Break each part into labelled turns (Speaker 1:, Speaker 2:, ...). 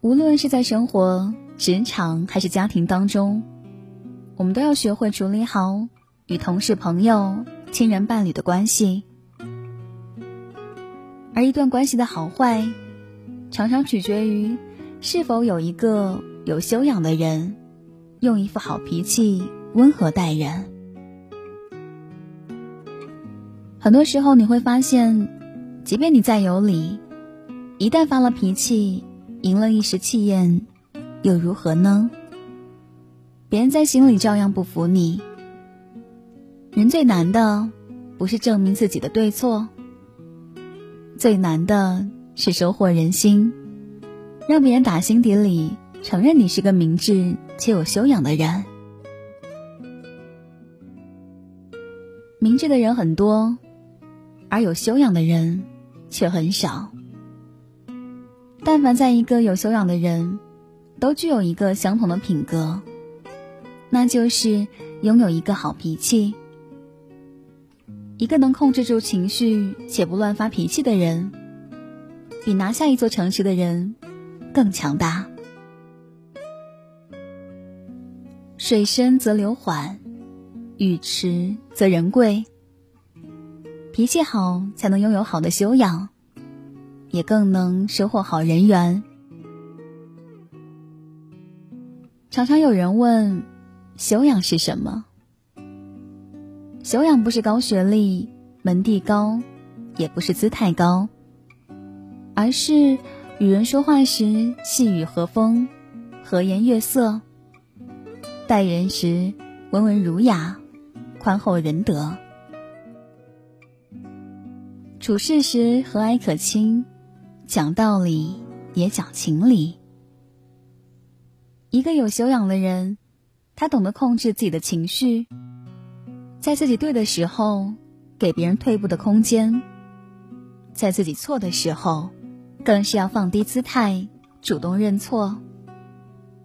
Speaker 1: 无论是在生活、职场还是家庭当中，我们都要学会处理好与同事、朋友、亲人、伴侣的关系。而一段关系的好坏，常常取决于是否有一个有修养的人，用一副好脾气温和待人。很多时候你会发现，即便你再有理，一旦发了脾气。赢了一时气焰，又如何呢？别人在心里照样不服你。人最难的，不是证明自己的对错，最难的是收获人心，让别人打心底里承认你是个明智且有修养的人。明智的人很多，而有修养的人却很少。但凡在一个有修养的人，都具有一个相同的品格，那就是拥有一个好脾气。一个能控制住情绪且不乱发脾气的人，比拿下一座城市的人更强大。水深则流缓，雨迟则人贵。脾气好，才能拥有好的修养。也更能收获好人缘。常常有人问，修养是什么？修养不是高学历、门第高，也不是姿态高，而是与人说话时细语和风、和颜悦色；待人时温文儒雅、宽厚仁德；处事时和蔼可亲。讲道理也讲情理。一个有修养的人，他懂得控制自己的情绪，在自己对的时候给别人退步的空间，在自己错的时候，更是要放低姿态，主动认错，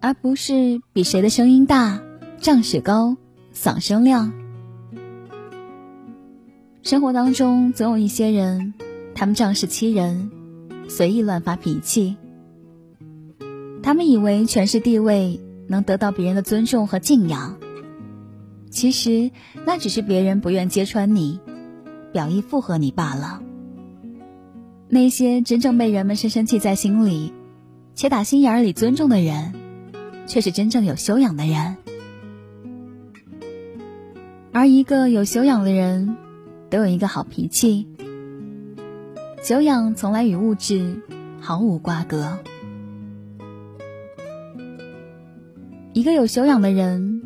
Speaker 1: 而不是比谁的声音大、仗势高、嗓声亮。生活当中总有一些人，他们仗势欺人。随意乱发脾气，他们以为权势地位能得到别人的尊重和敬仰，其实那只是别人不愿揭穿你，表意附和你罢了。那些真正被人们深深记在心里，且打心眼里尊重的人，却是真正有修养的人。而一个有修养的人，都有一个好脾气。修养从来与物质毫无瓜葛。一个有修养的人，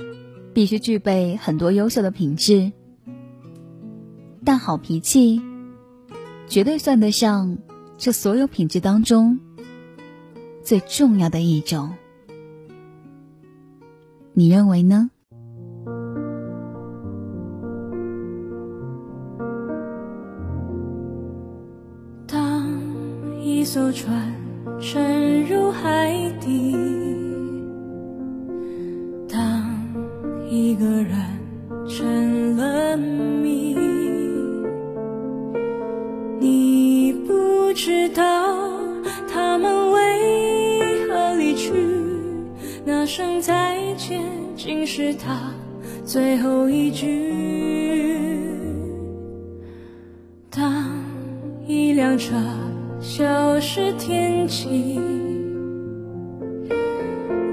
Speaker 1: 必须具备很多优秀的品质，但好脾气绝对算得上这所有品质当中最重要的一种。你认为呢？
Speaker 2: 一艘船沉入海底，当一个人成了谜，你不知道他们为何离去，那声再见竟是他最后一句。当一辆车。消失天际，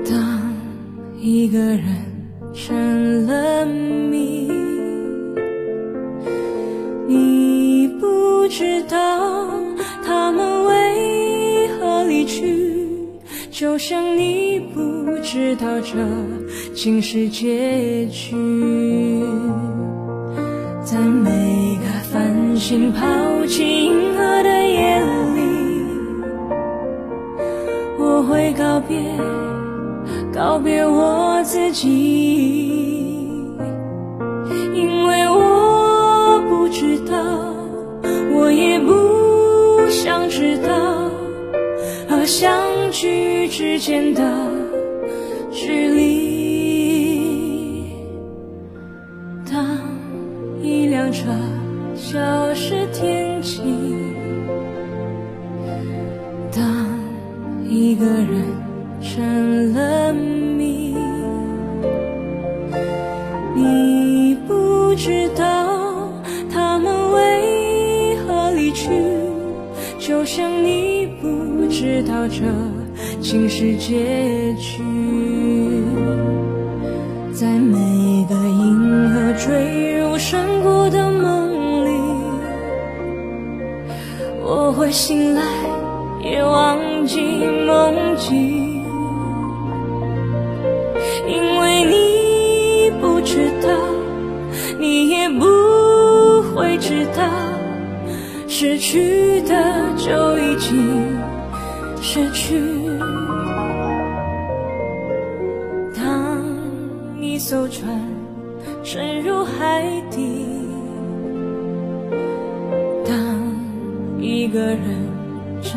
Speaker 2: 当一个人成了谜，你不知道他们为何离去，就像你不知道这竟是结局，在每个繁星抛弃银河的夜里。会告别，告别我自己，因为我不知道，我也不想知道，和相聚之间的距离。一个人成了谜。你不知道他们为何离去，就像你不知道这竟是结局。在每个银河坠入山谷的梦里，我会醒来，也忘记梦境，因为你不知道，你也不会知道，失去的就已经失去。当一艘船沉入海底，当一个人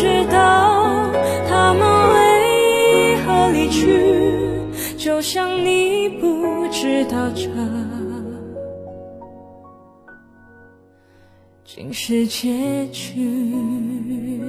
Speaker 2: 知道他们为何离去，就像你不知道这竟是结局。